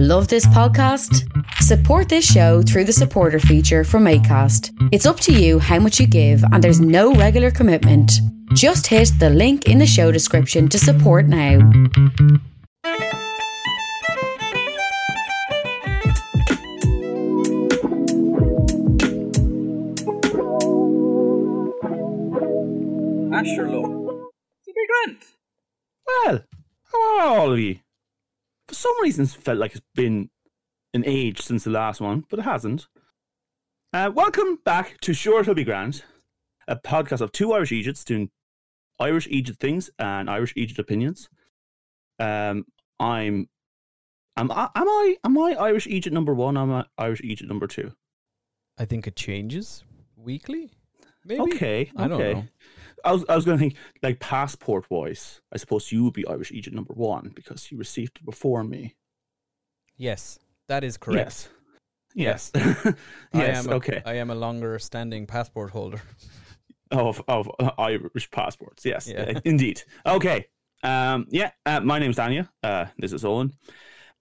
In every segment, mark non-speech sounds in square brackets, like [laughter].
Love this podcast? Support this show through the supporter feature from ACAST. It's up to you how much you give, and there's no regular commitment. Just hit the link in the show description to support now. Asher Low. It's a big grand. Well, how are all of you? For some reason, felt like it's been an age since the last one, but it hasn't. Uh, welcome back to Sure It'll Be Grand, a podcast of two Irish Egypts doing Irish Egypt things and Irish Egypt opinions. Um, I'm, am I, am I, am I Irish Egypt number one? Am I Irish Egypt number two? I think it changes weekly. Maybe. Okay, I don't know. I was, I was going to think, like passport wise, I suppose you would be Irish Egypt number one because you received it before me. Yes, that is correct. Yes. Yes. [laughs] I yes. am a, okay. I am a longer standing passport holder. [laughs] Of of uh, Irish passports. Yes. Yeah. uh, Indeed. Okay. Um. Yeah. Uh, my name's Dania. Uh. This is Owen,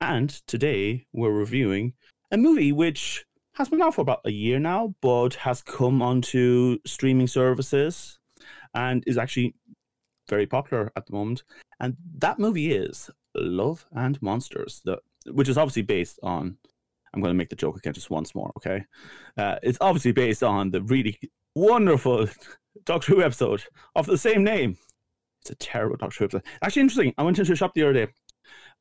and today we're reviewing a movie which has been out for about a year now, but has come onto streaming services and is actually very popular at the moment. And that movie is Love and Monsters, the, which is obviously based on. I'm going to make the joke again just once more, okay? Uh, it's obviously based on the really wonderful [laughs] Doctor Who episode of the same name. It's a terrible Doctor Who episode. Actually, interesting. I went into a shop the other day,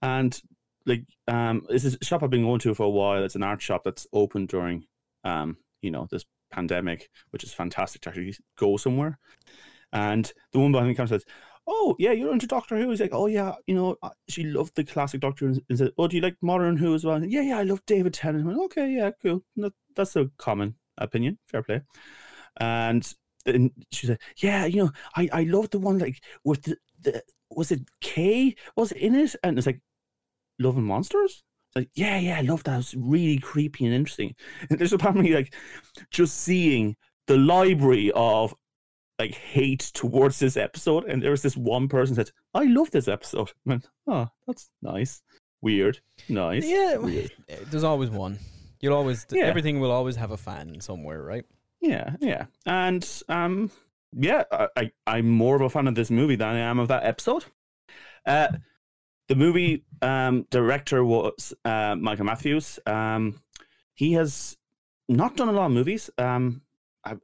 and like, um, this is a shop I've been going to for a while. It's an art shop that's open during, um, you know, this pandemic, which is fantastic to actually go somewhere. And the woman behind the counter says, "Oh yeah, you're into Doctor Who." He's like, "Oh yeah, you know, she loved the classic Doctor." And said, "Oh, do you like modern Who as well?" yeah, yeah, I love David Tennant. Okay, yeah, cool. That's a common opinion. Fair play. And then she said, "Yeah, you know, I I love the one like with the, the was it K was it in it?" And it's like, "Love and Monsters." Like, yeah, yeah, I love that. It was really creepy and interesting. And there's apparently like just seeing the library of like hate towards this episode, and there was this one person that said, "I love this episode." I went, "Oh, that's nice, weird, nice." Yeah, weird. [laughs] there's always one. You'll always Yeah. everything will always have a fan somewhere, right? yeah, yeah, and um, yeah, I, I I'm more of a fan of this movie than I am of that episode. Uh, the movie um director was uh, Michael Matthews. Um, he has not done a lot of movies. Um, I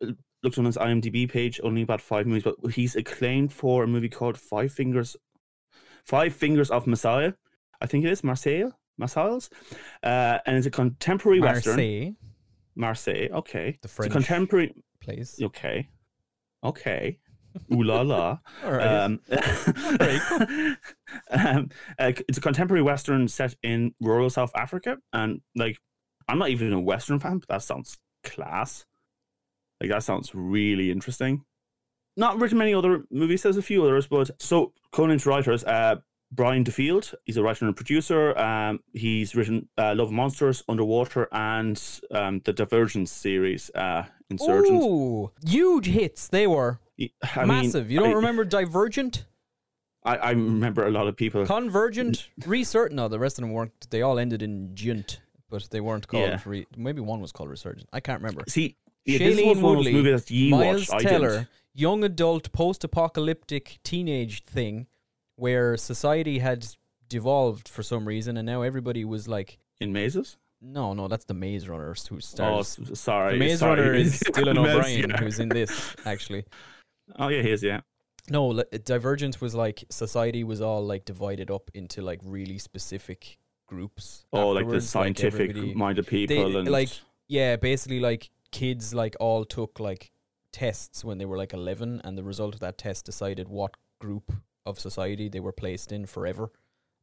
looked on his IMDb page, only about five movies, but he's acclaimed for a movie called Five Fingers, Five Fingers of Marseilles. I think it is Marseille, Marseilles, uh, and it's a contemporary western. Marseille, Marseille, okay. the It's French contemporary. place. Okay, okay. Ooh la la. [laughs] All right. Um, [laughs] um, uh, it's a contemporary western set in rural South Africa, and like, I'm not even a western fan, but that sounds class. Like that sounds really interesting. Not written many other movies. There's a few others, but so Conan's writers. Uh, Brian Duffield. He's a writer and a producer. Um, he's written uh, Love Monsters, Underwater, and um, the Divergence series, uh, Insurgent. Ooh, huge hits they were. I mean, Massive. you don't I- remember Divergent, I, I remember a lot of people. Convergent, Resurgent? No, the rest of them weren't. They all ended in Junt, but they weren't called. Yeah. Re- maybe one was called Resurgent. I can't remember. See, yeah, this Shailene was one of those movies that you Miles watched. I Teller, young adult post-apocalyptic teenage thing, where society had devolved for some reason, and now everybody was like, In mazes? "No, no, that's the Maze Runner who Oh, stars." s- sorry. the Maze sorry. Runner is [laughs] Dylan O'Brien, who's in this actually. [laughs] Oh yeah, he is. Yeah. No, Divergence was like society was all like divided up into like really specific groups. Oh, like the scientific everybody- minded they- people and like yeah, basically like kids like all took like tests when they were like 11 and the result of that test decided what group of society they were placed in forever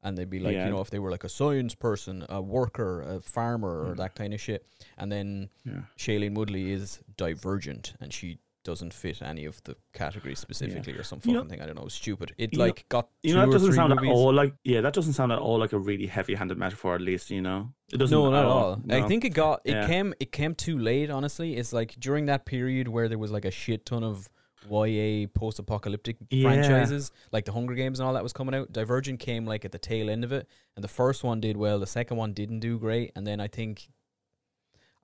and they'd be like Yeah. you know if they were like a science person a worker a farmer or Mm. that kind of shit and then yeah. Shailene Woodley is divergent and she doesn't fit any of the categories specifically or some You know- thing I don't know stupid it you know- like got You know, that doesn't sound movies. at all like yeah, that doesn't sound at all like a really heavy-handed metaphor. At least you know, it doesn't. No, not at all. I no. think it got it Yeah. came it came too late. Honestly, it's like during that period where there was like a shit ton of YA post-apocalyptic Yeah. franchises, like the Hunger Games and all that was coming out. Divergent came like at the tail end of it, and the first one did well. The second one didn't do great, and then I think,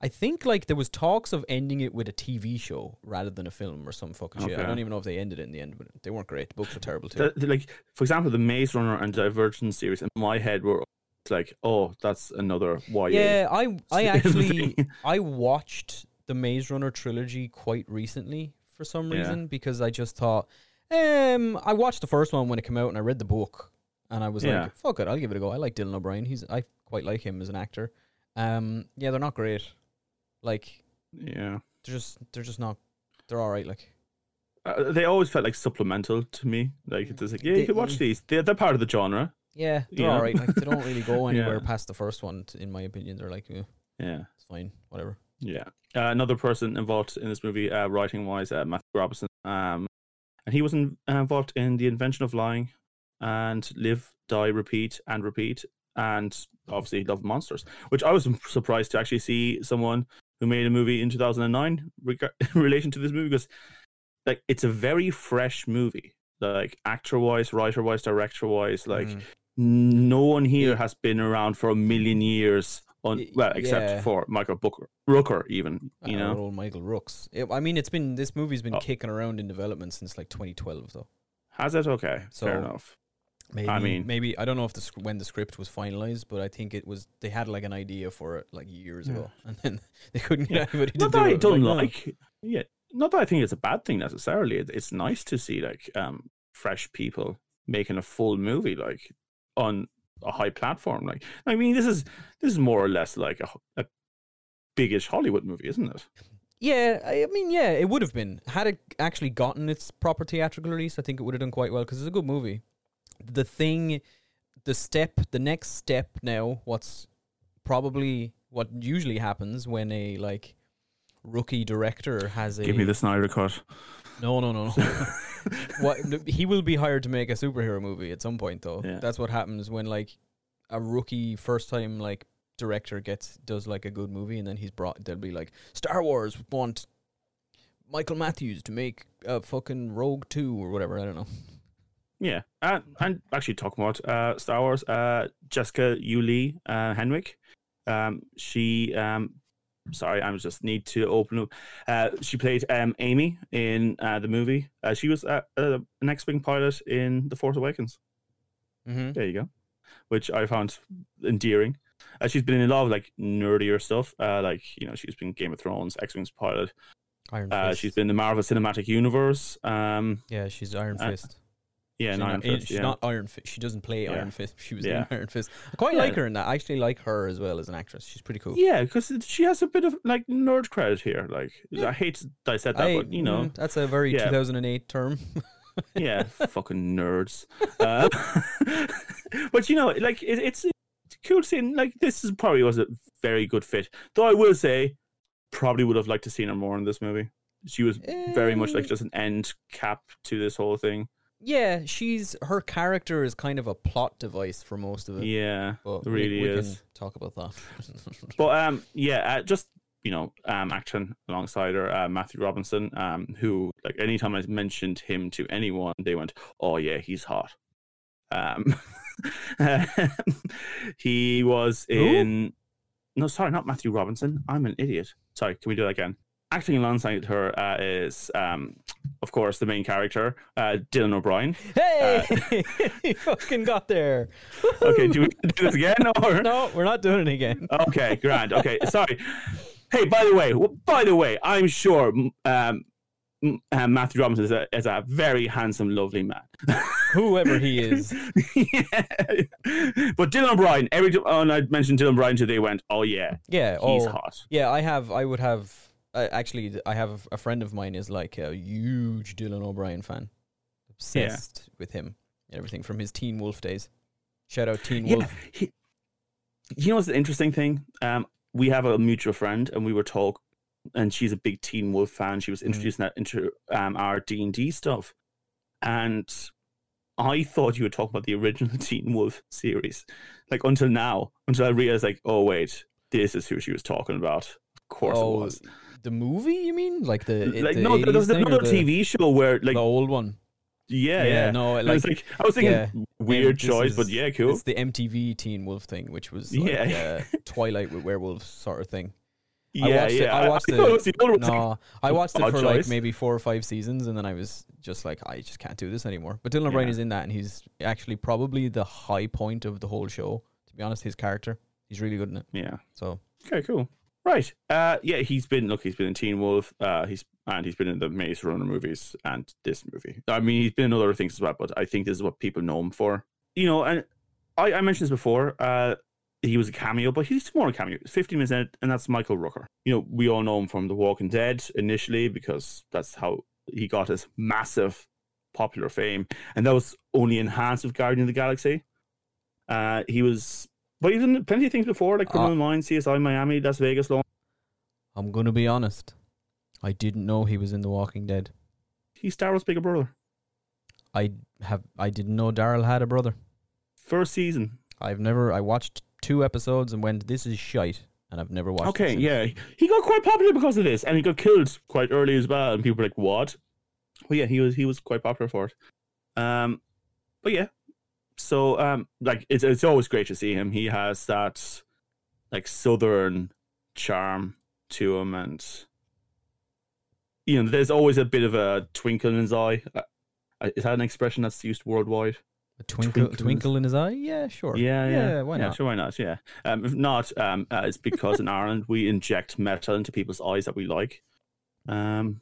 I think like there was talks of ending it with a TV show rather than a film or some fucking shit. I don't even know if they ended it in the end, but they weren't great. The books were terrible too. The- the, like for example, the Maze Runner and Divergent series in my head were like, oh, that's another YA. yeah, I I [laughs] actually. [laughs] I watched the Maze Runner trilogy quite recently for some Yeah. reason because I just thought, um, I watched the first one when it came out and I read the book and I was Yeah. like, fuck it, I'll give it a go. I like Dylan O'Brien. He's I quite like him as an actor. Um, yeah, they're not great. Like yeah. they're just they're just not. They're all right. Like Uh, they always felt like supplemental to me. Like it's just like, yeah, you can watch these. They're, they're part of the genre. yeah, they're Yeah. all right. Like they don't really go [laughs] anywhere Yeah. past the first one, in my opinion. They're like, eh, Yeah. it's fine, whatever. Yeah. Uh, another person involved in this movie, uh, writing wise, uh, Matthew Robinson. Um, and he was in, uh, involved in the invention of lying and live, die, repeat, and repeat. And obviously, he loved monsters, which I was surprised to actually see someone who made a movie in 2009 reg- [laughs] in relation to this movie because, like, it's a very fresh movie. Like, actor wise, writer wise, director wise. Like, Mm. no one here Yeah. has been around for a million years. On, well, except yeah. for Michael Booker, Rooker, even you Uh, know. old Michael Rooks. It, I mean, it's been this movie's been Oh. kicking around in development since like 2012, though. Has it? Okay, So- fair enough. Maybe, mean- maybe I don't know if the sc- when the script was finalized, but I think it was. They had like an idea for it like years Yeah. ago, [laughs] and then they couldn't get Yeah. anybody to Not do that I it. don't no. like, yeah. Not that I think it's a bad thing necessarily. It, it's nice to see like um fresh people making a full movie like on a high platform. Like, I mean, this is this is more or less like a, a biggish Hollywood movie, isn't it? Yeah, I I mean, yeah, it would have been had it actually gotten its proper theatrical release. I think it would have done quite well because it's a good movie. The thing, the step, the next step now, what's probably what usually happens when a like rookie director has a Give me the Snyder cut. no no no no [laughs] what he will be hired to make a superhero movie at some point though Yeah. that's what happens when like a rookie first time like director gets does like a good movie and then he's brought they'll be like star wars want michael matthews to make a fucking rogue 2 or whatever i don't know Yeah, and and actually talking about uh, Star Wars, uh, Jessica Yu Li uh, Henwick, um, she um, sorry, I just need to open up. Uh, she played um Amy in uh, the movie. Uh, she was uh, uh, an X-wing pilot in The Force Awakens. mm-hmm. There you go, which I found endearing. Uh, she's been in a lot of like nerdier stuff, uh, like you know she's been Game of Thrones, X-wing's pilot. iron Uh, fist she's been in the Marvel Cinematic Universe. Um, yeah she's iron uh, fist yeah, she's, not, Iron eh, Fist, she's yeah. not iron fist she doesn't play Yeah. iron fist she was Yeah. in iron fist i quite like her in that i actually like her as well as an actress she's pretty cool Yeah, because she has a bit of like nerd credit here. Like I hate that I said that, I- but you know, mm, that's a very Yeah. 2008 term. [laughs] yeah, fucking nerds. [laughs] Uh, [laughs] but you know, like it, it's, it's cool seeing like this is probably was a very good fit. Though I will say, probably would have liked to seen her more in this movie. She was very much like Um, just an end cap to this whole thing. Yeah, she's her character is kind of a plot device for most of it. Yeah, but it really we, we is. Can talk about that. [laughs] But um, yeah, uh, just you know, um, acting alongside her, uh, Matthew Robinson, um, who like anytime I mentioned him to anyone, they went, "Oh yeah, he's hot." Um, [laughs] he was in. No, sorry, not Matthew Robinson. I'm an idiot. Sorry, can we do that again? Acting alongside her uh, is, um, of course, the main character, uh, Dylan O'Brien. hey, [laughs] he fucking got there. [laughs] Okay, do we do this again or [laughs] No, we're not doing it again. Okay, grand. Okay, sorry. Hey, by the way, by the way, I'm sure um, uh, Matthew Robinson is a, is a very handsome, lovely man. Whoever he is. yeah. But Dylan O'Brien, every time when I mentioned Dylan O'Brien today, they went, "Oh yeah, Yeah. he's oh, hot." yeah. I have. I would have. Uh, actually, I have a friend of mine is like a huge Dylan O'Brien fan, obsessed with him. Everything from his Teen Wolf days. Shout out Teen Yeah, Wolf. he, you know what's the interesting thing? Um, we have a mutual friend, and we were talk, and she's a big Teen Wolf fan. She was Mm. introducing that into um our D and D stuff, and I thought you were talking about the original [laughs] Teen Wolf series, like until now, until I realized, like, oh wait, this is who she was talking about. Of course Oh, it was. The movie, you mean? Like the it- like the no, there was 80s thing or another the, TV show where like the old one. yeah, Yeah, yeah. no, And I was like- like, I was thinking yeah. weird choice, but yeah, cool. It's the MTV Teen Wolf thing, which was like, Yeah. uh, Twilight with werewolves sort of thing. yeah, I watched it- yeah. [laughs] I watched thought the- it the. No, I watched it for like maybe four or five seasons, and then I was just like, I just can't do this anymore. But Dylan O'Brien is in that, and he's actually probably the high point of the whole show. To be honest, his character, he's really good in it. yeah. So Okay, cool. Right. Uh yeah, he's been look, he's been in Teen Wolf, uh he's and he's been in the Maze Runner movies and this movie. I mean he's been in other things as well, but I think this is what people know him for. You know, and I, I mentioned this before, uh he was a cameo, but he's more a cameo. 15 minutes in and that's Michael Rooker. You know, we all know him from The Walking Dead initially because that's how he got his massive popular fame. And that was only enhanced with Guardian of the Galaxy. Uh he was but he's done plenty of things before, like Uh, Criminal Minds, CSI Miami, Las Vegas Law. I'm gonna be honest, I didn't know he was in The Walking Dead. He's Wars' bigger brother. I have I didn't know Daryl had a brother. First season. I've never I watched two episodes and went, this is shite, and I've never watched. Okay, yeah. He got quite popular because of this, and he got killed quite early as well. And people were like, "What?" But yeah, he was he was quite popular for it. Um, but yeah, so um, like it's it's always great to see him. He has that like southern charm to him, and you know, there's always a bit of a twinkle in his eye. Uh, Is that an expression that's used worldwide? A twinkle, Twinkles. twinkle in his eye. Yeah, sure. Yeah, yeah, why yeah, not? Sure, why not? Yeah. Um, if not, um, uh, it's because in [laughs] Ireland we inject metal into people's eyes that we like. Um,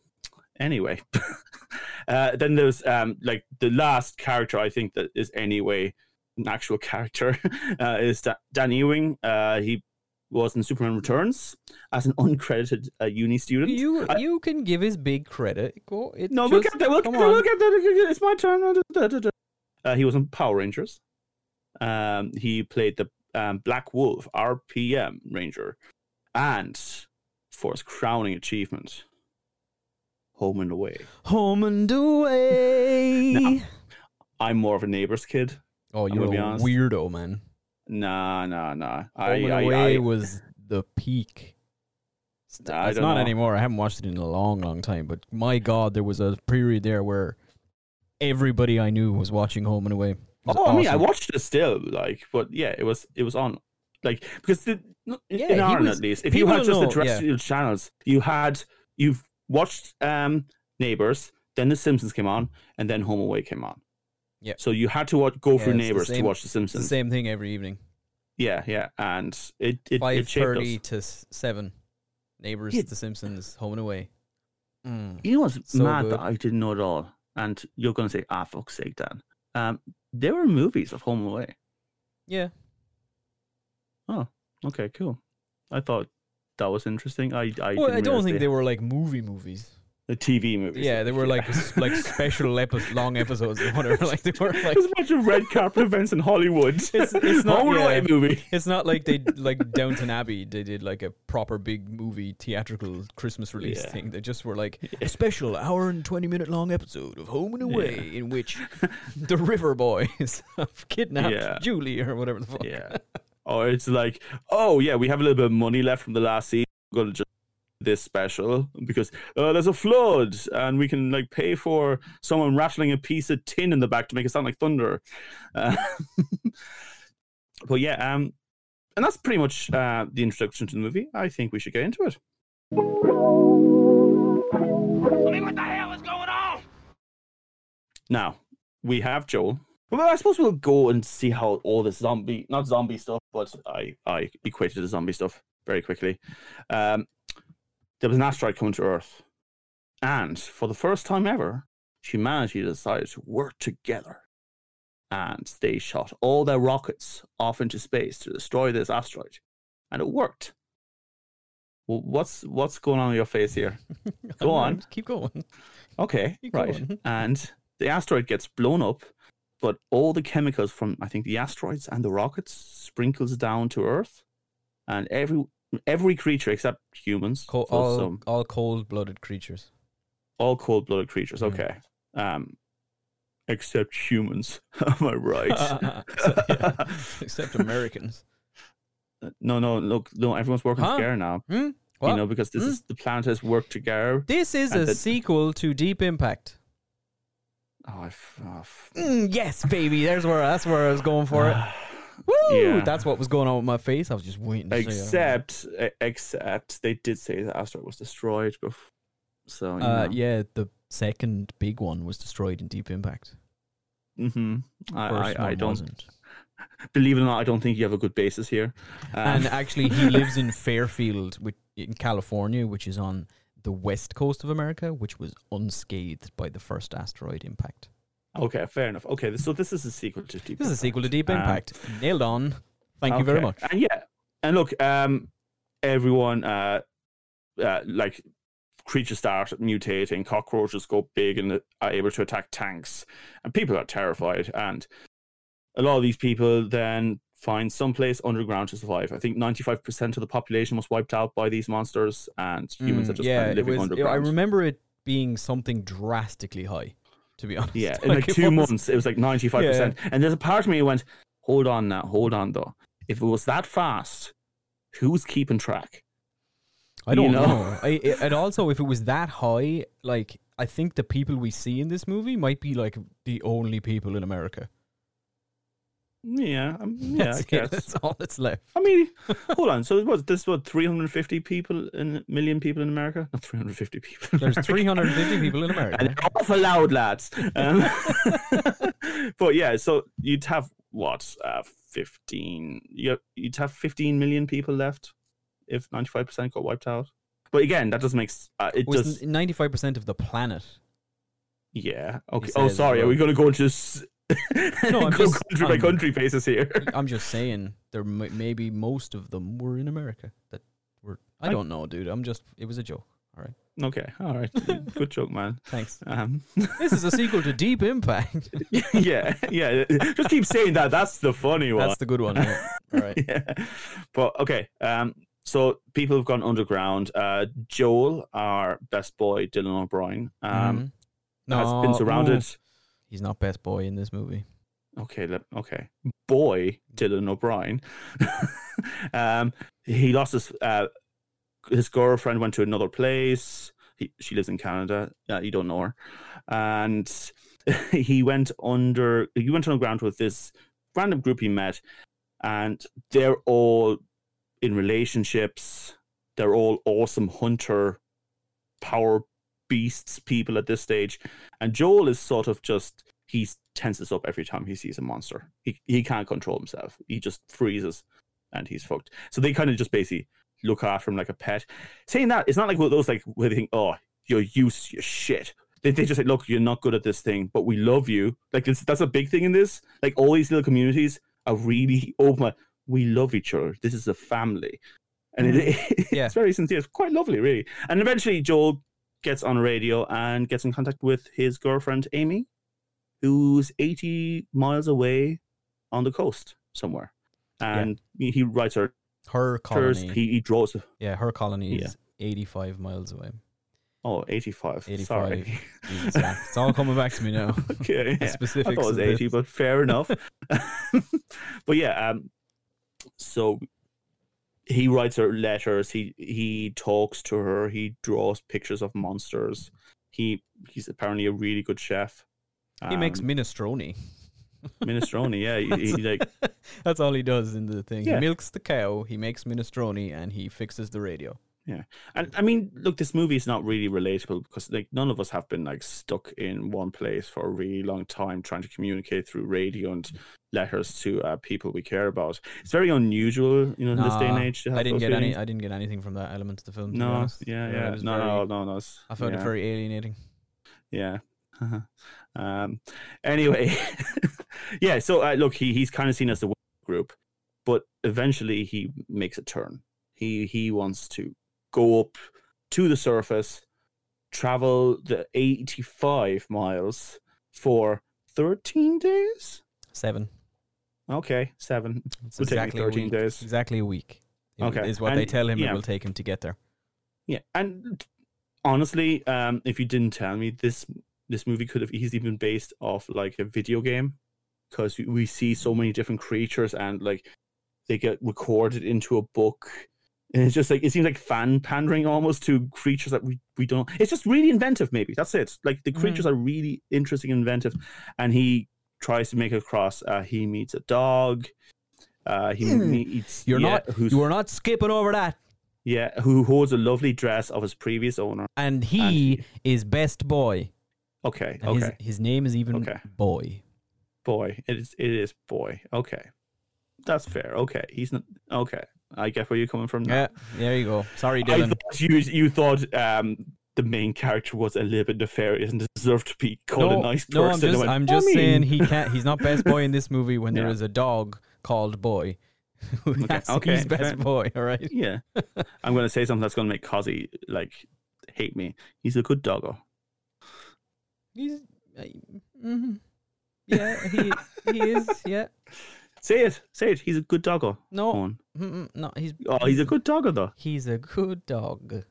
anyway, [laughs] uh, then there's um, like the last character I think that is anyway an actual [laughs] character uh, is da- Dan Ewing. Uh, he was in Superman Returns as an uncredited uh, uni student. You you can give his big credit. It no, just, we'll get there. We'll get come there. We'll on. get there. It's my turn. [laughs] Uh, he was in Power Rangers. Um, he played the um, Black Wolf RPM Ranger, and for his crowning achievement, Home and Away. Home and away. Now, I'm more of a neighbor's kid. oh, you're a honest. weirdo, man. Nah, nah, nah. Home I, and I, away I, was the peak. It's, don't know. anymore. I haven't watched it in a long, long time. But my God, there was a period there where everybody I knew was watching Home and Away. Oh, I mean, I watched it still, like, but yeah, it was, it was on, like, because the, Yeah, he Ireland was- at least, if you had just know, the terrestrial channels, you had, you've watched um Neighbours, then The Simpsons came on, and then Home Away came on. Yeah. So you had to watch, go Yeah, through the Neighbours to watch The It's the Simpsons. same thing every evening. Yeah, yeah, and it it, Five thirty to seven. Neighbors, Yeah. The Simpsons, Home and Away. Mm. You know what's So mad good. that I didn't know at all, and you're going to say, ah, fuck's sake, Dan. Um, there were movies of Home and Away. Yeah, Oh, Okay, cool. I thought that was interesting. I I, well, I don't think they, they were like movie movies. the TV movies. Yeah, they were like [laughs] like special epi- long episodes or whatever. Like they were like a bunch of red carpet events in Hollywood. [laughs] It's- it's not- Home Away yeah. movie. it's not like they [laughs] like Downton Abbey. They did like a proper big movie theatrical Christmas release Yeah. thing. They just were like a special hour and twenty minute long episode of Home and Away Yeah. in which the River Boys have kidnapped. Julie or whatever the fuck. Yeah. Or it's like, oh yeah, we have a little bit of money left from the last season. We're gonna just this special because uh, there's a flood and we can like pay for someone rattling a piece of tin in the back to make it sound like thunder. Uh, [laughs] but yeah, um, and that's pretty much uh, the introduction to the movie. I think we should get into it. I mean, what the hell is going on? Now we have Joel. Well, I suppose we'll go and see how all this zombie, not zombie stuff, but I, I equated the zombie stuff very quickly. Um, there was an asteroid coming to Earth, and for the first time ever, humanity decided to work together. And they shot all their rockets off into space to destroy this asteroid, and it worked. Well, what's what's going on in your face here? [laughs] Go on. keep going. Okay, Keep right. going. And the asteroid gets blown up, but all the chemicals from I think the asteroids and the rockets sprinkles down to Earth, and every every creature except humans, Co- all some all cold blooded creatures. all cold blooded creatures. Mm. Okay, um, except humans. [laughs] Am I right? [laughs] So, yeah, Except Americans. [laughs] no, no, look, no. Everyone's working Huh? together now. Hmm? You know, because this Hmm? is the planet has worked together. This is a sequel to Deep Impact. Oh, I f- oh, f- Mm, yes, baby. There's where that's where I was going for it. [sighs] Woo! Yeah. That's what was going on with my face. I was just waiting. To say it. except, except they did say the asteroid was destroyed. Before, so uh, yeah, the second big one was destroyed in Deep Impact. hmm I, I, I don't wasn't. [laughs] believe it or not. I don't think you have a good basis here. Um, And actually, he lives [laughs] in Fairfield, which, in California, which is on the west coast of America, which was unscathed by the first asteroid impact. okay, fair enough. Okay, so this is a sequel to Deep. This is a sequel to Deep Um, Impact. Nailed on. Thank you very much. And yeah, and look, um, everyone, uh, uh, like creatures start mutating, cockroaches go big and are able to attack tanks, and people are terrified. And a lot of these people then find some place underground to survive. I think ninety-five percent of the population was wiped out by these monsters, and humans are Mm, just yeah, kind of living was. underground. I remember it being something drastically high. To be [laughs] honest, Yeah, in like two was- months, it was like ninety five percent. And there's a part of me who went, "Hold on now, hold on though. If it was that fast, who's keeping track?" I don't you know? know. [laughs] I, I- and also, if it was that high, like I think the people we see in this movie might be like the only people in America. Yeah, um, [laughs] yeah, I That's it. guess. That's all that's left. I mean, hold on. So what? This what three hundred fifty people in million people in America? Not three hundred fifty people. There's America. 350 people in and America. they're awful loud, lads. Um, [laughs] but yeah, so you'd have what? Uh, fifteen. You you'd have fifteen million people left if ninety five percent got wiped out. But again, that doesn't make uh, it was 95% of the planet. Yeah. Okay. Oh, sorry. Are we going to go into No, I'm [laughs] go just- country by I'm- country basis here? [laughs] I'm just saying there m- maybe most of them were in America that were I I- don't know, dude. I'm just it was a joke. All right. okay. All right. [laughs] Good joke, man. Thanks. Um, This is a sequel to Deep Impact. yeah. Yeah. Just keep saying that. That's the funny one. That's the good one. Yeah. All right. yeah. But okay. Um. So people have gone underground. Uh, Joel, our best boy, Dylan O'Brien, um, Mhm. has been surrounded. He's not best boy in this movie. Okay, let, okay. Boy, Dylan O'Brien. [laughs] um, he lost his uh, his girlfriend went to another place. He, she lives in Canada. You don't know her, and [laughs] he went under. He went underground with this random group he met, and they're all in relationships. They're all awesome hunter, power beasts people at this stage, and Joel is sort of just he tenses up every time he sees a monster. He he can't control himself. He just freezes, and he's fucked. So they kind of just basically look after him like a pet. Saying that, it's not like those like where they think, oh, you're useless, you're shit. They, they just say, look, you're not good at this thing, but we love you. Like that's a big thing in this. Like all these little communities are really open. We love each other. This is a family, and it, mm. [laughs] it's Yeah. very sincere. It's quite lovely, really. And eventually, Joel gets on radio and gets in contact with his girlfriend Amy, who's 80 miles away on the coast somewhere. And he he writes her Her colony. He, he draws. yeah, her colony Yeah. is 85 miles away. Oh, 85. 85. [laughs] Sorry. It's all coming back to me now. [laughs] okay. Yeah. I specifics thought it was 80, this. but fair enough. [laughs] but yeah, um, so he writes her letters. He he talks to her. He draws pictures of monsters. He he's apparently a really good chef. He makes Um, minestrone. minestrone. Yeah, he, he like [laughs] That's all he does in the thing. Yeah. He milks the cow, he makes minestrone, and he fixes the radio. Yeah, and I mean, look, this movie is not really relatable because like none of us have been like stuck in one place for a really long time trying to communicate through radio and letters to uh, people we care about. It's very unusual, you know, in this day and age. To have I didn't get any. I didn't get anything from that element of the film. No, yeah, Uh, yeah, no, very- no, no, no. I found yeah, it very alienating. yeah. um. Anyway, [laughs] yeah. So uh, look, he he's kind of seen as the group, but eventually he makes a turn. He he wants to go up to the surface, travel the eighty-five miles for thirteen days. Seven. Okay, seven. It's take exactly a 13 week. days. Exactly a week. Okay, Is what they tell him yeah. it will take him to get there. Yeah, and honestly, um, if you didn't tell me this, this movie could have easily been based off like a video game, because we see so many different creatures and like they get recorded into a book. And it's just like it seems like fan pandering almost to creatures that we, we don't. It's just really inventive. Maybe that's it. Like the creatures are really interesting and inventive, and he tries to make a cross. Uh, he meets a dog. Uh, he meets Hmm. You're yeah, not. who's You are not skipping over that. yeah who holds a lovely dress of his previous owner. And he is best boy. Okay, And okay, His, his name is even Okay. boy. boy. It is it is boy. Okay, that's fair. Okay, he's not okay. I get where you're coming from. Now. Yeah, there you go. Sorry, Dylan. thought you you thought um the main character was a little bit nefarious and deserved to be called no, a nice person. no, I'm just, went, I'm "I just saying he can't. He's not best boy in this movie when there Yeah. is a dog called boy. [laughs] Yes, okay, he's best boy. All right. Yeah, [laughs] I'm going to say something that's going to make Cozzy like hate me. He's a good doggo. He's. Uh, mhm. Yeah, he he is. Yeah. [laughs] Say it, say it. He's a good doggo. No, Owen. no, he's. Oh, he's a good doggo though. He's a good dog.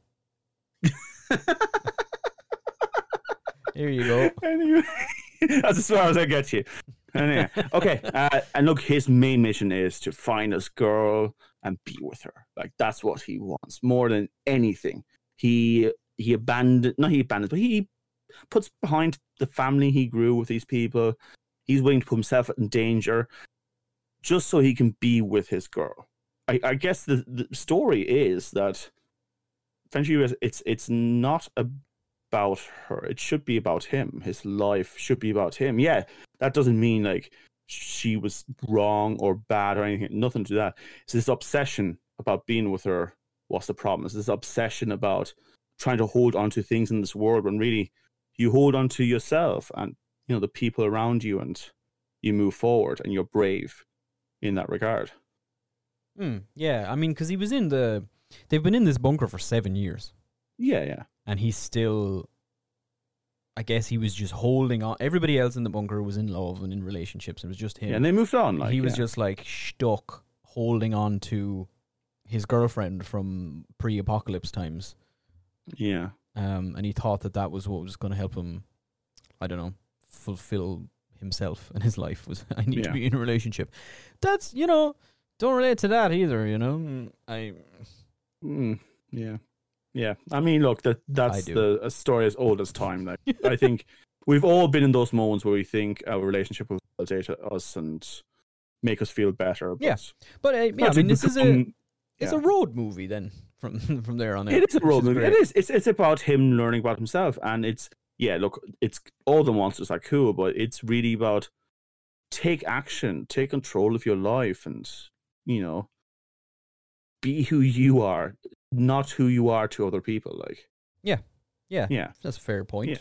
Here you go. [laughs] Anyway, [laughs] that's as far as I get you. Anyway, okay. [laughs] Uh, and look, his main mission is to find this girl and be with her. Like that's what he wants more than anything. He he abandoned, not he abandoned, but he puts behind the family he grew with these people. He's willing to put himself in danger just so he can be with his girl. I, I guess the, the story is that is it's it's not about her. It should be about him. His life should be about him. Yeah, that doesn't mean like she was wrong or bad or anything. Nothing to that. It's this obsession about being with her. What's the problem? It's this obsession about trying to hold on to things in this world when really you hold on to yourself and you know the people around you and you move forward and you're brave in that regard. Hmm. yeah, I mean, because he was in the. They've been in this bunker for seven years, Yeah, yeah. and he's still. I guess he was just holding on. Everybody else in the bunker was in love and in relationships. It was just him. Yeah, and they moved on. Like he was yeah. just like stuck holding on to his girlfriend from pre-apocalypse times. yeah. Um, and he thought that that was what was going to help him. I don't know, fulfill himself [laughs] and his life was. I need to be in a relationship. That's you know, don't relate to that either. You know, Mm, I Mm, yeah, yeah. I mean, look, that that's the a story as old as time. Like, [laughs] I think we've all been in those moments where we think our relationship will validate us and make us feel better. But Yeah. But uh, yeah, I mean, this is a it's yeah. a road movie then from [laughs] from there on out. It is a road movie. great. It is. It's it's about him learning about himself, and it's yeah. Look, it's all the monsters are cool, but it's really about take action, take control of your life, and you know, be who you are, not who you are to other people. Like Yeah, yeah. yeah, that's a fair point. Yeah.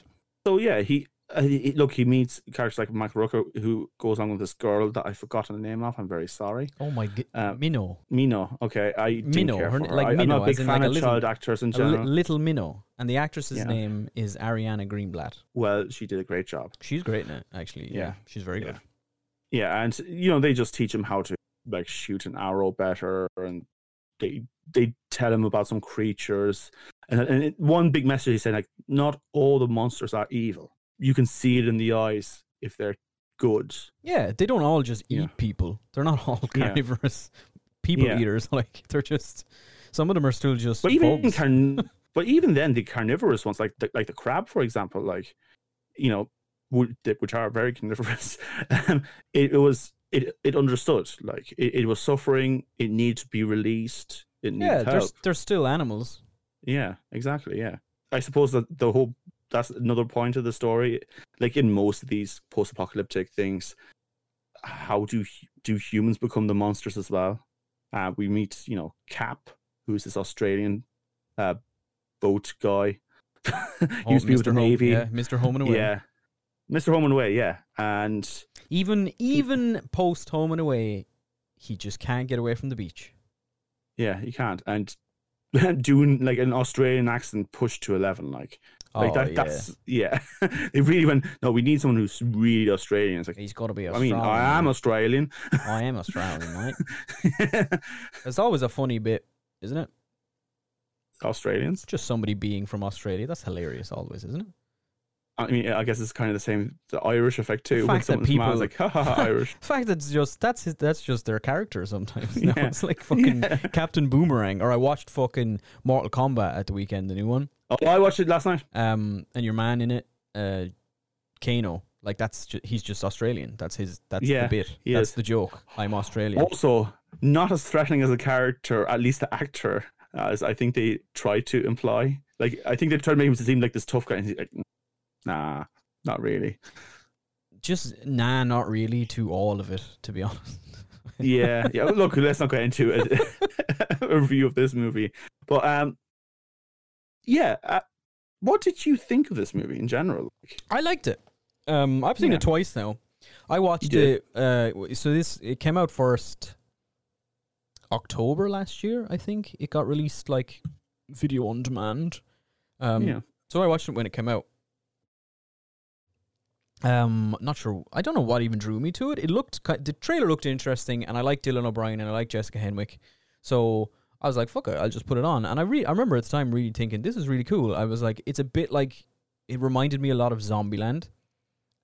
So yeah, he. Uh, he- look, he meets characters like Michael Rooker, who goes along with this girl that I've forgotten the name of. I'm very sorry. Oh my god, Um, Minnow, Mino. Okay, I didn't Minnow, care her for n- her. like I, I'm not a big fan like a of little- child actors in a li- general. little Minnow, and the actress's Yeah. name is Ariana Greenblatt. well, she did a great job. She's great in it, actually. Yeah, Yeah. she's very Yeah. good. Yeah, and you know they just teach him how to like shoot an arrow better, and they they tell him about some creatures. And, and it, one big message he said like, not all the monsters are evil. You can see it in the eyes if they're good. Yeah, they don't all just eat Yeah. people. They're not all Yeah. carnivorous [laughs] people Yeah. eaters. [laughs] Like they're just some of them are still just But even carn- [laughs] but even then, the carnivorous ones, like the, like the crab, for example, like you know, which are very carnivorous, um, it, it was it it understood like it, it was suffering. It needed to be released. It needed yeah, they're help. they're still animals. Yeah, exactly. Yeah, I suppose that the whole that's another point of the story. Like in most of these post-apocalyptic things, how do do humans become the monsters as well? Uh, we meet, you know, Cap, who's this Australian uh, boat guy. [laughs] used to be with the Mr. Home- navy. Yeah, Mr. Home and Away. Yeah, Mr. Home and Away. Yeah, and Even even post Home and Away, he just can't get away from the beach. yeah, he can't. And [laughs] doing like an Australian accent pushed to eleven, like. Like oh, that, yeah. that's yeah. [laughs] they really went. No, we need someone who's really Australian. It's like, He's got to be Australian. I mean, I am Australian. I am Australian, [laughs] mate. [laughs] It's always a funny bit, isn't it? Australians. Just somebody being from Australia. That's hilarious, always, isn't it? I mean, I guess it's kind of the same the Irish effect too. The when fact that someone's mad, people- it's like, ha ha, ha, [laughs] Irish. The fact that it's just that's his, that's just their character sometimes. [laughs] No, Yeah. it's like fucking [laughs] Yeah. Captain Boomerang. Or I watched fucking Mortal Kombat at the weekend, the new one. Oh, I watched it last night. Um, and your man in it, uh, Kano. Like that's ju- he's just Australian. That's his. That's Yeah, the bit. That's is. the joke. I'm Australian. Also, not as threatening as a character, at least the actor, as I think they try to imply. Like, I think they try to make him seem like this tough guy, and he's like, nah, not really. Just nah, not really. To all of it, to be [laughs] honest. Yeah, [laughs] yeah. Look, let's not get into a, [laughs] a review of this movie, but um, yeah. Uh, what did you think of this movie in general? I liked it. Um, I've seen Yeah. it twice now. I watched it. Uh, so this it came out first October last year. I think it got released like video on demand. Um, yeah, So I watched it when it came out. Um, not sure. I don't know what even drew me to it. It looked the trailer looked interesting, and I like Dylan O'Brien and I like Jessica Henwick. So I was like, "Fuck it, I'll just put it on." And I re- I remember at the time really thinking this is really cool. I was like, it's a bit like it reminded me a lot of Zombieland.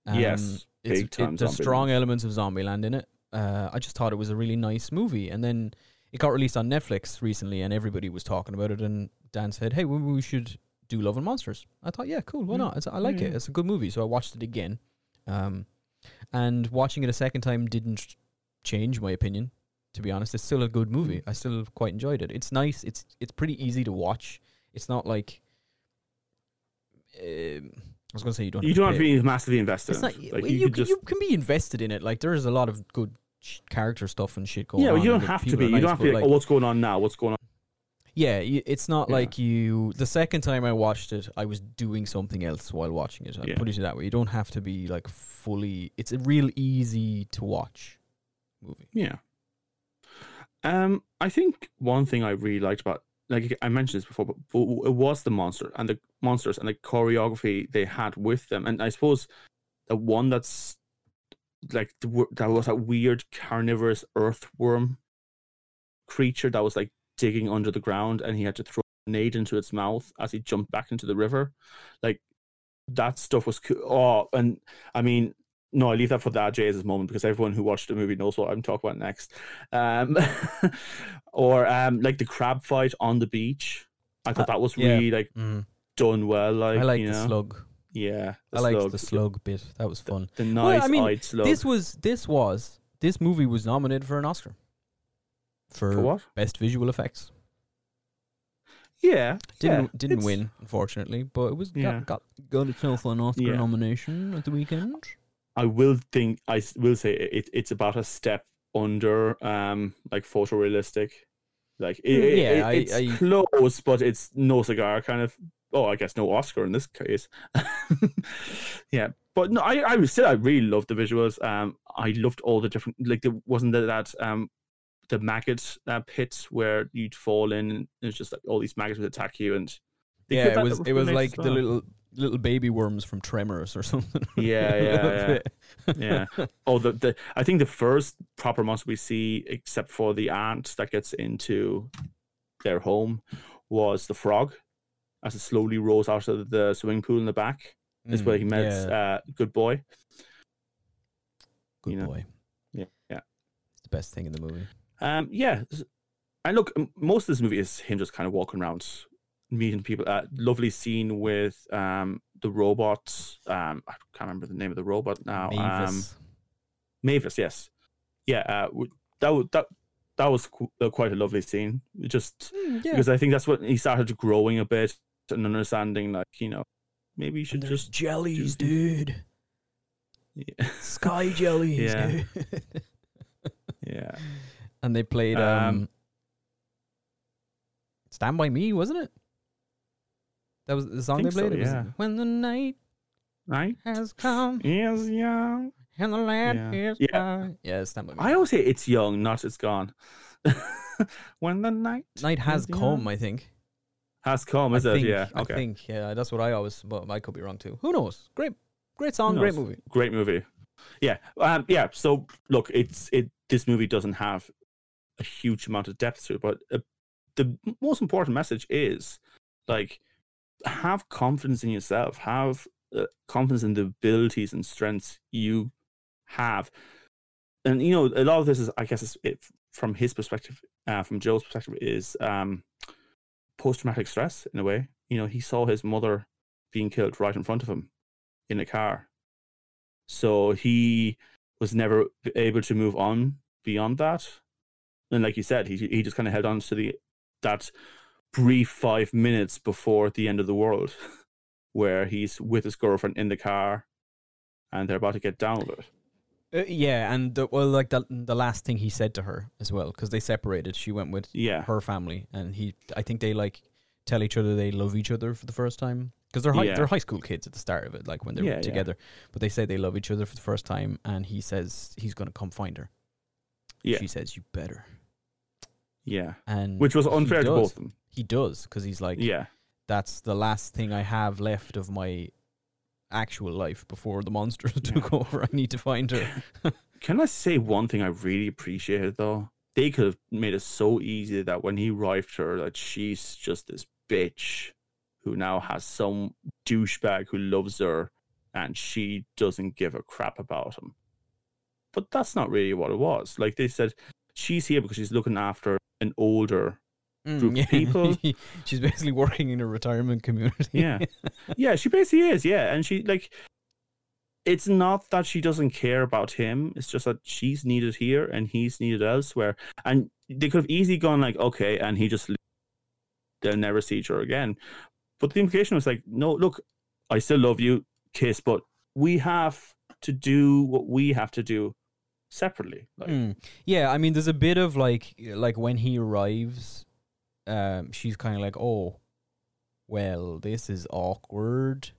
Um, Yes, it's, big time it, there's strong elements of Zombieland in it. Uh, I just thought it was a really nice movie, and then it got released on Netflix recently, and everybody was talking about it. And Dan said, "Hey, we, we should do Love and Monsters." I thought, "Yeah, cool. Why Yeah. not? It's, I like Yeah, it. It's a good movie." So I watched it again, um, and watching it a second time didn't change my opinion. To be honest, it's still a good movie. I still quite enjoyed it. It's nice. It's it's pretty easy to watch. It's not like. Um, I was gonna say you don't. you have don't to have to be massively invested. it's in not. it. Like, you, you, can, just you can be invested in it. Like there is a lot of good sh- character stuff and shit going yeah, on. but you don't have to be. You don't have to be like, oh, what's going on now? What's going on? Yeah, it's not Yeah. like you. The second time I watched it, I was doing something else while watching it. I'll Yeah. put it that way. You don't have to be like fully. It's a real easy to watch movie. Yeah. Um, I think one thing I really liked about, like I mentioned this before, but, but it was the monster and the monsters and the choreography they had with them, and I suppose the one that's like that was a weird carnivorous earthworm creature that was like digging under the ground, and he had to throw a nade into its mouth as he jumped back into the river, like that stuff was cool. Oh, and I mean, no, I leave that for that Jay's moment because everyone who watched the movie knows what I'm talking about next. Um, [laughs] or um, like the crab fight on the beach. I thought Uh, that was yeah. really like done well. Like I like you the know? slug. Yeah, I liked the slug bit. That was fun. The Well, I mean, eyed slug. This was this was this movie was nominated for an Oscar for, for what? best visual effects. Yeah, Didn't yeah, didn't win unfortunately, but it was Yeah. got, got got itself an Oscar Yeah. nomination at the weekend. I will think I will say it. It's about a step under um like photorealistic. Like it, Yeah, it- I- it's I- close, but it's no cigar kind of. Oh, I guess no Oscar in this case. [laughs] yeah, but no, I I say I really loved the visuals. Um, I loved all the different like there wasn't that um the maggot uh, pits where you'd fall in and it was just like all these maggots would attack you and yeah, it was it was like as the little little baby worms from Tremors or [laughs] something. Yeah, [laughs] yeah, yeah. yeah. [laughs] Oh, the, the I think the first proper monster we see, except for the ant that gets into their home, was the frog, as it slowly rolls out of the swimming pool in the back. This where he Mm, met yeah, uh, good boy. good you know. boy. Yeah, yeah. It's the best thing in the movie. Um, yeah. And look, most of this movie is him just kind of walking around, meeting people. Uh, lovely scene with um the robot. Um, I can't remember the name of the robot now. Um, Mavis. Mavis, yes, yeah. Uh, that that that was uh, quite a lovely scene. Just Mm, yeah. because I think that's what he started growing a bit and understanding, like you know, maybe you should just jellies, do- dude. [laughs] yeah, Sky jellies, Yeah. dude. [laughs] yeah. And they played um, Um, Stand by Me, wasn't it? That was the song they think so, played. It was yeah. when the night right. has come Is young and the land Yeah. is Yeah. by. Yeah, Stand by Me. I always say it's young, not it's gone. [laughs] when the night night has come, young. I think. has come, is I it? think, yeah. I think, yeah, that's what I always, but I could be wrong too. Who knows? Great, great song, great movie. Great movie. Yeah. Um. Yeah. So look, it's it. This movie doesn't have a huge amount of depth to it, but uh, the most important message is like have confidence in yourself. Have uh, confidence in the abilities and strengths you have. And you know, a lot of this is, I guess, it, from his perspective, uh, from Joe's perspective, is um, post traumatic stress in a way. You know, he saw his mother being killed right in front of him in a car, so he was never able to move on beyond that. And like you said, he he just kind of held on to the that brief five minutes before the end of the world, [laughs] where he's with his girlfriend in the car, and they're about to get down with it. Uh, yeah, and the, well, like the the last thing he said to her as well, because they separated. She went with Yeah, her family, and he. I think they like tell each other they love each other for the first time because they're high, Yeah. they're high school kids at the start of it, like when they're Yeah, together. But they say they love each other for the first time, and he says he's going to come find her. yeah, She says you better, yeah. and Which was unfair to does. both of them. He does because he's like, Yeah, that's the last thing I have left of my actual life before the monsters [laughs] took over. I need to find her. [laughs] Can I say one thing I really appreciated though? They could have made it so easy that when he arrived to her, that she's just this bitch who now has some douchebag who loves her and she doesn't give a crap about him. But that's not really what it was. Like they said, she's here because she's looking after an older mm, Group of people. [laughs] She's basically working in a retirement community. Yeah. [laughs] yeah, she basically is, yeah. And she like it's not that she doesn't care about him, it's just that she's needed here and he's needed elsewhere. And they could have easily gone like, okay, and he just they'll never see each other again. But the implication was like, no, look, I still love you, kiss, but we have to do what we have to do separately. Like Mm. Yeah, I mean, there's a bit of like, like when he arrives, um, she's kind of like, "Oh, well, this is awkward."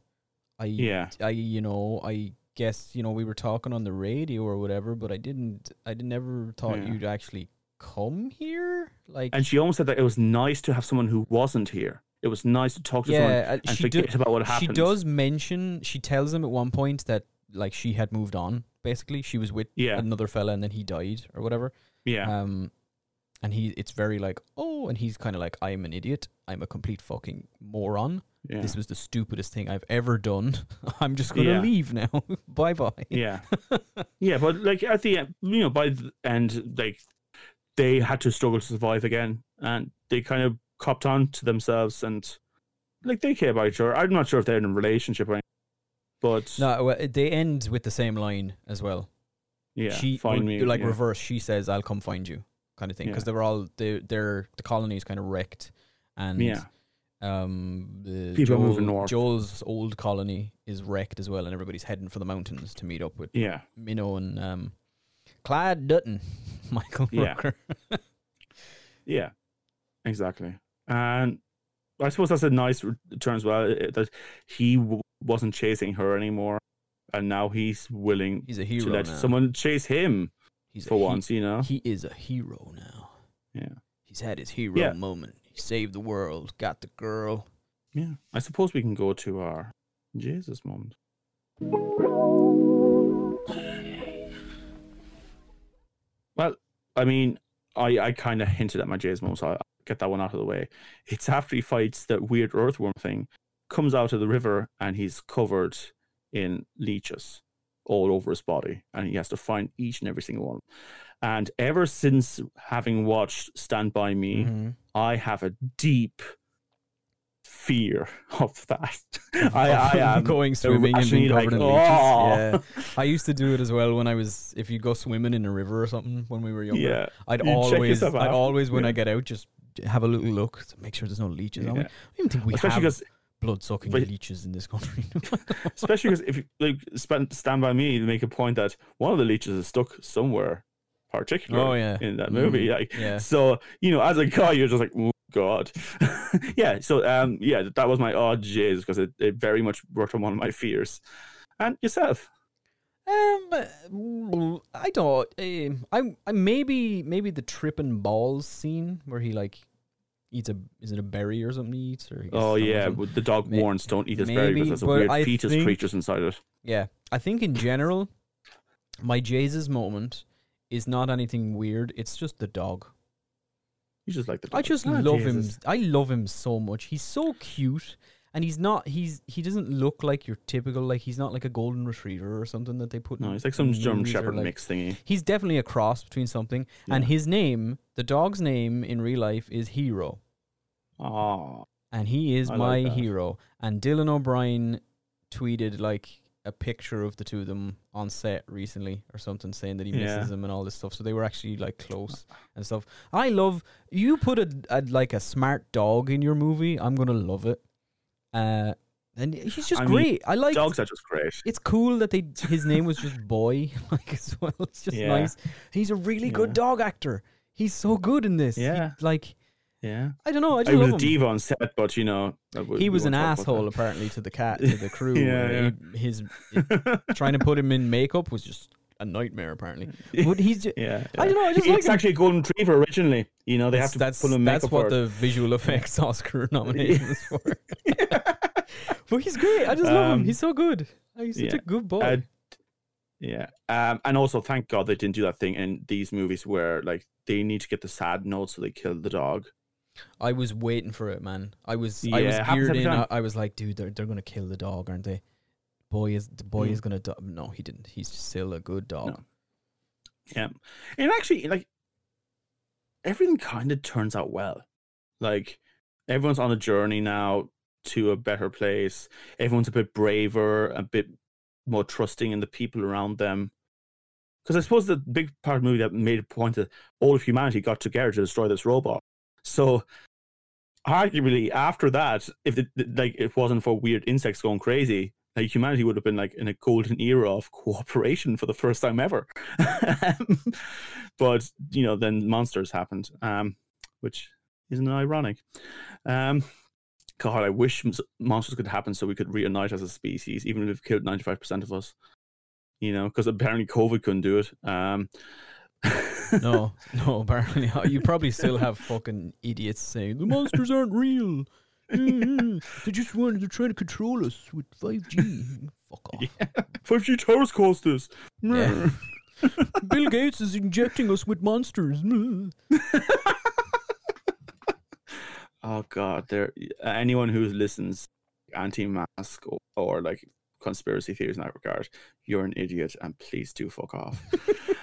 I, Yeah. I, you know, I guess you know we were talking on the radio or whatever, but I didn't, I didn't ever thought Yeah. you'd actually come here. Like, and she almost said that it was nice to have someone who wasn't here. It was nice to talk to someone yeah, uh, and she do- about what happened. She does mention. She tells him at one point that like she had moved on. Basically, she was with Yeah. another fella, and then he died or whatever. Yeah. Um, and he, it's very like, oh, and he's kind of like, I'm an idiot. I'm a complete fucking moron. yeah. This was the stupidest thing I've ever done. [laughs] I'm just gonna Yeah. leave now. [laughs] bye bye. yeah. [laughs] yeah, but like at the end, you know, by the end, like they had to struggle to survive again, and they kind of copped on to themselves, and like they care about each other. I'm not sure if they're in a relationship or anything, but No, well, they end with the same line as well. yeah, she find me, like yeah. reverse. She says, "I'll come find you," kind of thing, because Yeah. they were all they they're the colony is kind of wrecked, and Yeah, um the People Joel, moving north. Joel's old colony is wrecked as well, and everybody's heading for the mountains to meet up with yeah, Minnow and um Clyde Dutton, [laughs] Michael Yeah. Rooker. [laughs] yeah, exactly. And I suppose that's a nice return as well that he wasn't chasing her anymore, and now he's willing He's a to let now. someone chase him He's for he- once. You know, He is a hero now. yeah. He's had his hero Yeah. moment. He saved the world, got the girl. Yeah, I suppose we can go to our Jesus moment. Well, I mean, I, I kind of hinted at my Jesus moment, so I'll get that one out of the way. It's after he fights that weird earthworm thing, comes out of the river, and he's covered in leeches all over his body, and he has to find each and every single one. And ever since having watched Stand By Me, Mhm. I have a deep fear [laughs] of that. [laughs] I, I am going swimming and being covered like, in leeches. "Oh." Yeah, I used to do it as well when I was. If you go swimming in a river or something when we were younger, yeah, I'd You always, I'd always when yeah. I get out, just have a little look to make sure there's no leeches on me. I don't even think we especially have because blood sucking leeches in this country. [laughs] especially because if you like spend, stand by me, they make a point that one of the leeches is stuck somewhere particular Oh, yeah. in that movie. Mhm. Like yeah, so, you know, as a guy, you're just like, oh god, [laughs] yeah. So um, yeah, that was my odd jizz because it, it very much worked on one of my fears. And yourself, Um, mm, I don't. Um, I, I maybe maybe the tripping balls scene where he like eats a is it a berry or something he eats or he oh yeah, but the dog May- warns don't eat his berry maybe, because there's a weird I fetus think- creatures inside it. yeah. I think in general, my Jesus moment is not anything weird. It's just the dog. You just like the. I just Ah, love Jesus. him. I love him so much. He's so cute, and he's not. He's he doesn't look like your typical like he's not like a golden retriever or something that they put. No, he's like some German Shepherd like- mix thingy. He's definitely a cross between something. And his name, the dog's name in real life is Hero. Oh, And he is I my like hero. And Dylan O'Brien tweeted like a picture of the two of them on set recently or something saying that he misses Yeah. them and all this stuff. So they were actually like close and stuff. I love you put a, a like a smart dog in your movie, I'm gonna love it. Uh and he's just I mean, great. I like dogs are just great. it's cool that they his name was just boy [laughs] like as well. It's just Yeah. nice. He's a really good dog actor. He's so good in this. He- Yeah. like Yeah, i don't know. I I just was a him. diva on set, but you know, we- he was an won't talk about asshole apparently to the cat to the [laughs] crew Yeah, He- his [laughs] trying to put him in makeup was just a nightmare apparently [laughs] but he's just, Yeah, I don't know, I just He- like it's him. actually a golden retriever originally. You know, they have to that's put him that's what for the visual [laughs] effects oscar nomination is for [laughs] but he's great i just love him Um, he's so good he's such yeah. a good boy Uh, Yeah, um, and also thank God they didn't do that thing in these movies where like they need to get the sad note, so they kill the dog. I was waiting for it, man. I was I was geared in. I. I was like, dude, they're they're gonna kill the dog, aren't they? Boy is the boy Mm. is gonna die. No, he didn't. He's still a good dog. No. Yeah, and actually, like everything kind of turns out well. Like everyone's on a journey now to a better place. Everyone's a bit braver, a bit more trusting in the people around them. Because I suppose the big part of the movie that made a point that all of humanity got together to destroy this robot. So, arguably, after that, if it, like it wasn't for weird insects going crazy, like humanity would have been like in a golden era of cooperation for the first time ever. [laughs] but you know, then monsters happened, um, which isn't ironic. Um, God, I wish monsters could happen so we could reunite as a species, even if we've killed ninety five percent of us. You know, because apparently COVID couldn't do it. Um, [laughs] No, no. Apparently, [laughs] you probably still have fucking idiots saying the monsters aren't real. Mm, they just wanted to try to control us with five G. Fuck off. [laughs] Five G towers caused this. Yeah. [laughs] Bill Gates is injecting us with monsters. Mm. [laughs] Oh God, there. Anyone who listens anti-mask or, or like conspiracy theories in that regard, you're an idiot, and please do fuck off.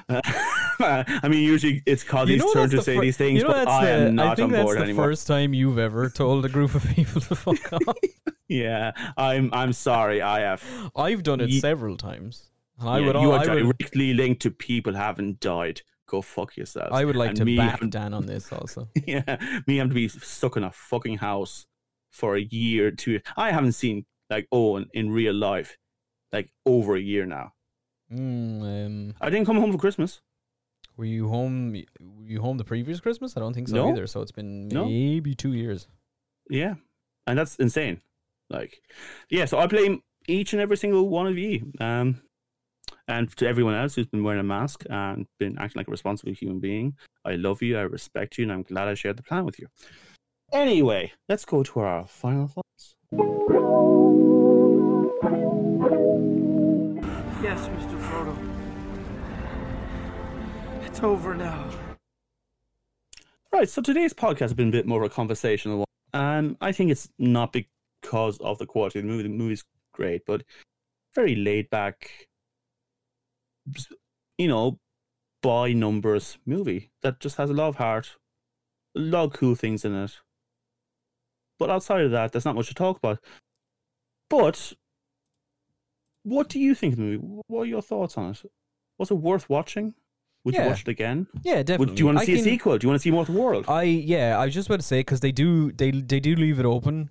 Uh, [laughs] [laughs] I mean, usually it's Cozzy's turn that's to say fir- these things, you know but that's I the- am not I think on that's board the anymore. first time you've ever told a group of [laughs] people to fuck off. Yeah, I'm. I'm sorry. I have. I've done it several times. And I yeah, would, you I are would, directly linked to people having died. Go fuck yourself. I would like And to back Dan on this also. yeah, me having to be stuck in a fucking house for a year, two. I haven't seen like Owen in real life, like over a year now. Mm, um, I didn't come home for Christmas. were you home? Were you home the previous Christmas? I don't think so No. either. So it's been No. maybe two years. Yeah, and that's insane. Like, yeah. So I blame each and every single one of you, um, and to everyone else who's been wearing a mask and been acting like a responsible human being. I love you. I respect you, and I'm glad I shared the plan with you. Anyway, let's go to our final thoughts. Yes, Mr. Frodo. It's over now. Right, so today's podcast has been a bit more of a conversational one. And I think it's not because of the quality of the movie. The movie's great, but very laid back, you know, by numbers movie that just has a lot of heart, a lot of cool things in it. But outside of that, there's not much to talk about. But what do you think of the movie? What are your thoughts on it? Was it worth watching? Would Yeah. you watch it again? Yeah, definitely. Would, do you want to see a can- sequel? Do you want to see more of the world? I yeah, I was just about to say because they do they they do leave it open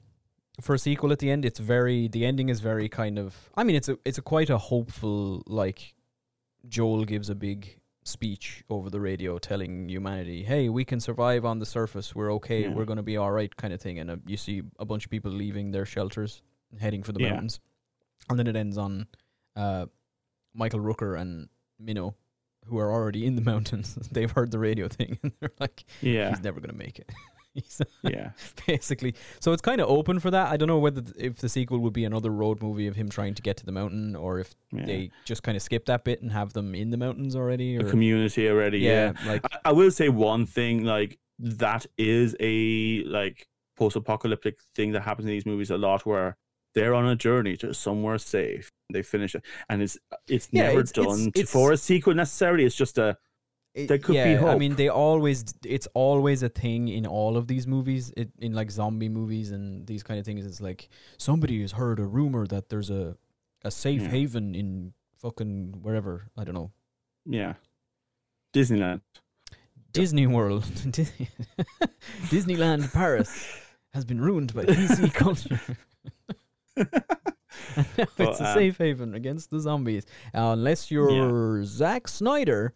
for a sequel at the end. It's very the ending is very kind of. I mean, it's a it's a quite a hopeful like. Joel gives a big speech over the radio telling humanity, "Hey, we can survive on the surface. We're okay. Yeah. We're going to be all right," kind of thing. And uh, you see a bunch of people leaving their shelters heading for the Yeah. mountains, and then it ends on uh, Michael Rooker and Minnow, who are already in the [laughs] mountains. They've heard the radio thing, and they're like, yeah, he's never gonna make it. [laughs] [laughs] yeah. basically so it's kind of open for that. I don't know whether th- if the sequel would be another road movie of him trying to get to the mountain, or if yeah. they just kind of skip that bit and have them in the mountains already. a Or community already. Yeah, yeah, like I, I will say one thing. Like that is a like post-apocalyptic thing that happens in these movies a lot, where they're on a journey to somewhere safe. They finish it, and it's it's Yeah, never it's- it's- done to- it's- for a sequel necessarily. It's just a It- There could be yeah, I mean, they always it's always a thing in all of these movies. It, in like zombie movies and these kind of things. It's like somebody has heard a rumor that there's a a safe Yeah. haven in fucking wherever. I don't know. yeah, Disneyland. Disney World, [laughs] Disneyland Paris has been ruined by [laughs] PC culture. [laughs] now But, it's a um, safe haven against the zombies, uh, unless you're Zack Snyder,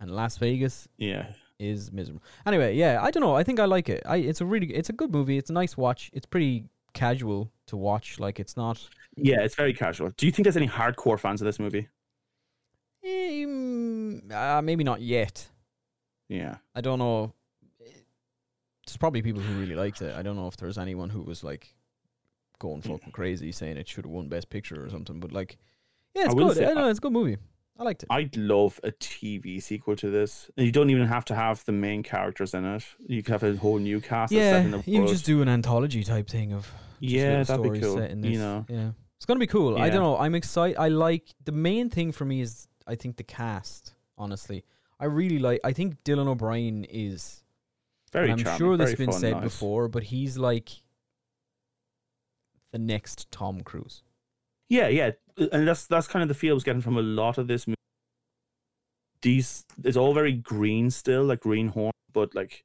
and Las Vegas Yeah, is miserable. Anyway, yeah, I don't know. I think I like it. I it's a really it's a good movie. It's a nice watch. It's pretty casual to watch. Like it's not. yeah, it's very casual. Do you think there's any hardcore fans of this movie? Um, uh, maybe not yet. Yeah, I don't know. There's probably people who really liked it. I don't know if there's anyone who was like going fucking crazy saying it should have won Best Picture or something. But like, yeah, it's good. say I know it's a good movie. I liked it. I'd love a TV sequel to this. And you don't even have to have the main characters in it. You could have a whole new cast. yeah, in the you just do an anthology type thing of just yeah, that'd be stories cool. set in this. You know, yeah, it's gonna be cool. I don't know. I'm excited. I like the main thing for me is I think the cast. Honestly, I really like. I think Dylan O'Brien is. very. I'm charming, sure this has been fun, said nice. before, but he's like the next Tom Cruise. Yeah, yeah, and that's that's kind of the feel I was getting from a lot of this movie. These it's all very green still, like greenhorn, but like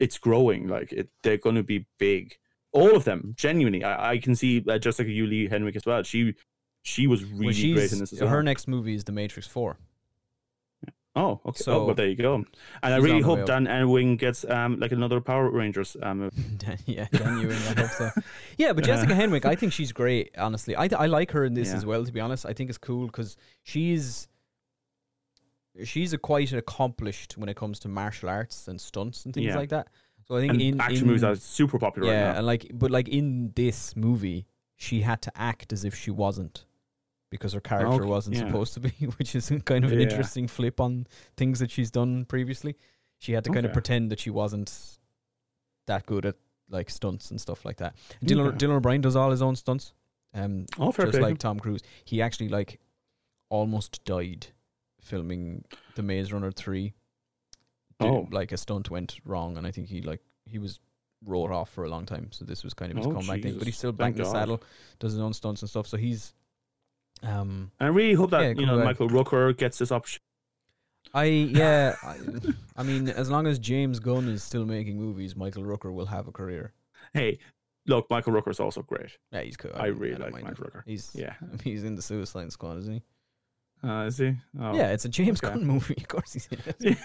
it's growing. Like it, they're going to be big. All of them, genuinely. I, I can see uh, just like Julie Henwick as well. She she was really well, great in this as well. Her next movie is The Matrix Four. Oh, okay. So- oh, well, there you go. And I really on the way hope. Dan Ewing gets um like another Power Rangers um. [laughs] yeah, Dan Ewing, I hope so. [laughs] Yeah, but Jessica Henwick, I think she's great. Honestly, I th- I like her in this Yeah. as well. To be honest, I think it's cool because she's she's a quite accomplished when it comes to martial arts and stunts and things Yeah. like that. So I think And in action in, movies are super popular yeah, right now. and like but like in this movie, she had to act as if she wasn't because her character Okay, wasn't yeah. supposed to be, [laughs] which is kind of an Yeah. interesting flip on things that she's done previously. She had to kind of pretend that she wasn't that good at like stunts and stuff like that. And Dylan, Okay. Dylan O'Brien does all his own stunts, um, Oh, just like Tom Cruise. He actually like almost died filming the Maze Runner three. Did- Oh. like a stunt went wrong, and I think he like he was wrote off for a long time. So this was kind of his Oh, comeback thing. But Jesus. he's still back in the saddle, does his own stunts and stuff. So he's um And I really hope that Yeah, you know. Michael Rooker gets this option. I yeah, [laughs] I, I mean, as long as James Gunn is still making movies, Michael Rooker will have a career. Hey, look, Michael Rooker is also great. Yeah, he's cool. I don't- really don't like Michael. Rooker. He's Yeah. [laughs] he's in the Suicide Squad, isn't he? Uh, is he? Oh. Yeah, it's a James okay. Gunn movie. [laughs] Of course he's in it.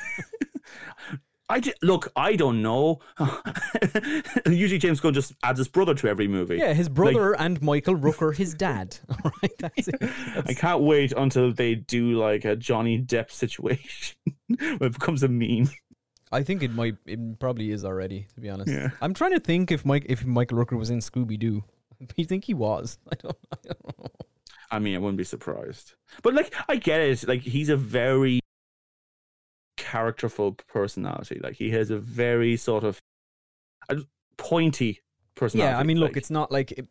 I look. I don't know. [laughs] Usually, James Gunn just adds his brother to every movie. Yeah, his brother and Michael Rooker, his dad. [laughs] All right, that's it. [laughs] I can't wait until they do like a Johnny Depp situation where it becomes a meme. I think it might. It probably is already. To be honest, Yeah. I'm trying to think if Mike if Michael Rooker was in Scooby Doo. You think he was? I don't. I don't know. I mean, I wouldn't be surprised. But like, I get it. Like, he's a very characterful personality. Like, he has a very sort of a pointy personality. Yeah, I mean, look, like- it's not like it.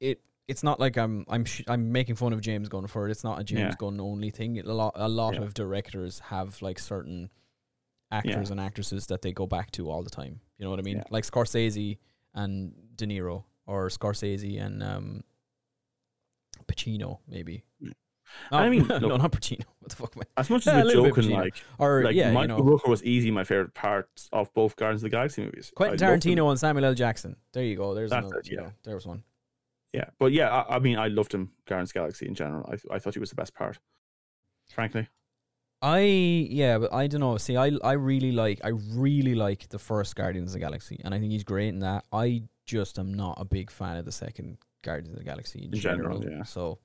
it it's not like I'm I'm sh- I'm making fun of James Gunn for it. It's not a James Yeah. Gunn only thing. A lot a lot Yeah. of directors have like certain actors and actresses that they go back to all the time. You know what I mean? Yeah. Like Scorsese and De Niro, or Scorsese and um, Pacino, maybe. Yeah. No, I oh, mean, [laughs] no, look- not Pacino. [laughs] What the fuck, man? as much as [laughs] a we're joking, like, Or like yeah, you Michael know, Rooker was easy. my favorite part of both Guardians of the Galaxy movies. Quentin I. Tarantino and Samuel L. Jackson. There you go. There's That's another, it, you know, there was one. Yeah, but yeah, I, I mean, I loved him, Guardians of the Galaxy in general. I, I thought he was the best part, frankly. I yeah, but I don't know. See, I I really like I really like the first Guardians of the Galaxy, and I think he's great in that. I just am not a big fan of the second Guardians of the Galaxy in, In general, general. yeah. So,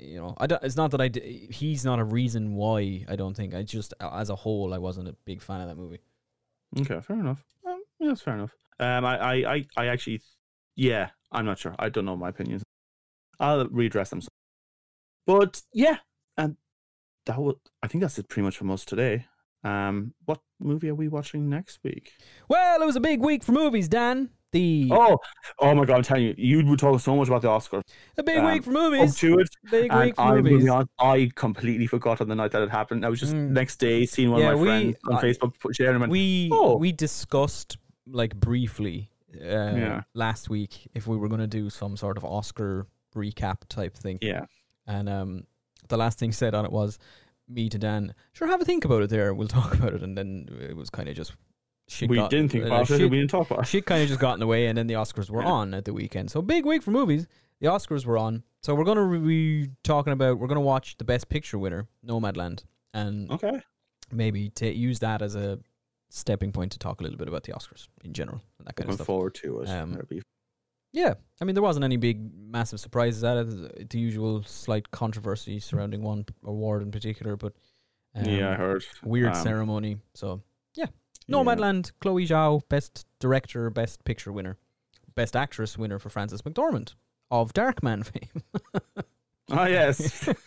you know, I don't, it's not that I d- he's not a reason why I don't think I just as a whole I wasn't a big fan of that movie. Okay, fair enough. Um, yeah, that's fair enough. Um, I, I, I, I actually, yeah, I'm not sure. I don't know my opinions. I'll redress them. But yeah, and that would. I think that's it pretty much from us today. Um, what movie are we watching next week? Well, it was a big week for movies, Dan. The Oh, oh my god! I'm telling you, you would talk so much about the Oscars. a big um, week for Up movies. to it, Big and week for I'm movies. honest, I completely forgot on the night that it happened. I was just Mm. next day seeing one Yeah, of my we- friends on I- Facebook put- sharing and, we Oh. we discussed like briefly uh, Yeah. last week if we were going to do some sort of Oscar recap type thing. Yeah, And um, the last thing said on it was me to Dan, sure, have a think about it there. We'll talk [laughs] about it. And then it was kind of just we got, didn't think about it. shit, We didn't talk about it. shit kind of just got in the way. And then the Oscars were Yeah. on at the weekend. So big week for movies. The Oscars were on. So we're going to be talking about, we're going to watch the Best Picture winner, Nomadland. And Okay. maybe to use that as a stepping point to talk a little bit about the Oscars in general and that kind Looking of stuff. forward to it. Um, Yeah, I mean there wasn't any big massive surprises at it. The usual slight controversy surrounding one award in particular, but um, yeah, I heard. weird Um, ceremony. So yeah. Nomadland, Chloe Zhao, best director, best picture winner, best actress winner for Frances McDormand of Darkman [laughs] fame. Oh yes. [laughs]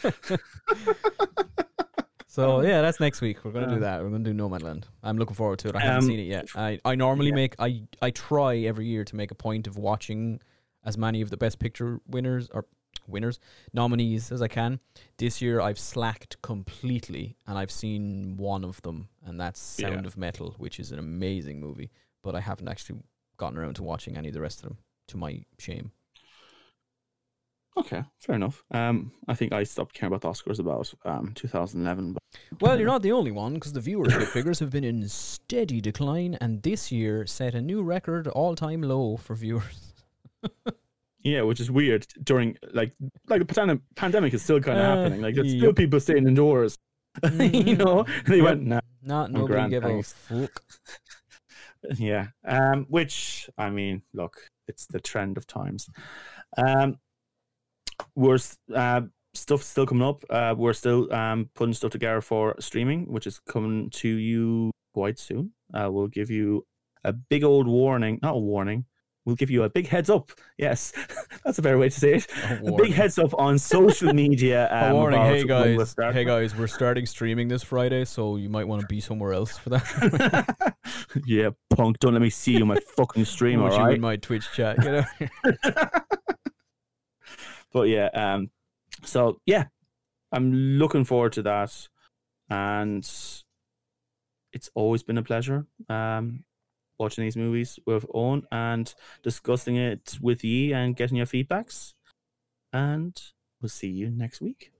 So yeah, that's next week. We're gonna do Uh, that. We're gonna do Nomadland. I'm looking forward to it. I haven't Um, seen it yet. I, I normally yeah. make I I try every year to make a point of watching as many of the best picture winners or winners nominees as I can. This year I've slacked completely and I've seen one of them and that's Sound Yeah. of Metal, which is an amazing movie, but I haven't actually gotten around to watching any of the rest of them to my shame. okay, fair enough. Um, I think I stopped caring about the Oscars about um 2011. But Well, you're [laughs] not the only one because the viewership [laughs] figures have been in steady decline, and this year set a new record all-time low for viewers. [laughs] yeah, which is weird during like like the pandemic. Is still kind of Uh, happening. Like there's yep. still people staying indoors. [laughs] you Mhm. know, they Yep. went nah. Not nobody grand, give thanks. a fuck. [laughs] Yeah. Um, which I mean, look, it's the trend of times. Um, we're uh, stuff still coming up. Uh, we're still um putting stuff together for streaming, which is coming to you quite soon. Uh, we'll give you a big old warning, not a warning. We'll give you a big heads up. Yes, [laughs] that's a better way to say it. A A big heads up on social media. Um, [laughs] A warning, hey guys, hey guys, we're starting streaming this Friday, so you might want to be somewhere else for that. [laughs] yeah, punk. Don't let me see you on my fucking stream. All you in my Twitch chat, you know. but yeah, um, so yeah, I'm looking forward to that, and it's always been a pleasure um, watching these movies with Owen and discussing it with you and getting your feedbacks. And we'll see you next week.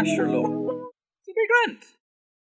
Asherlo. It'll be grand.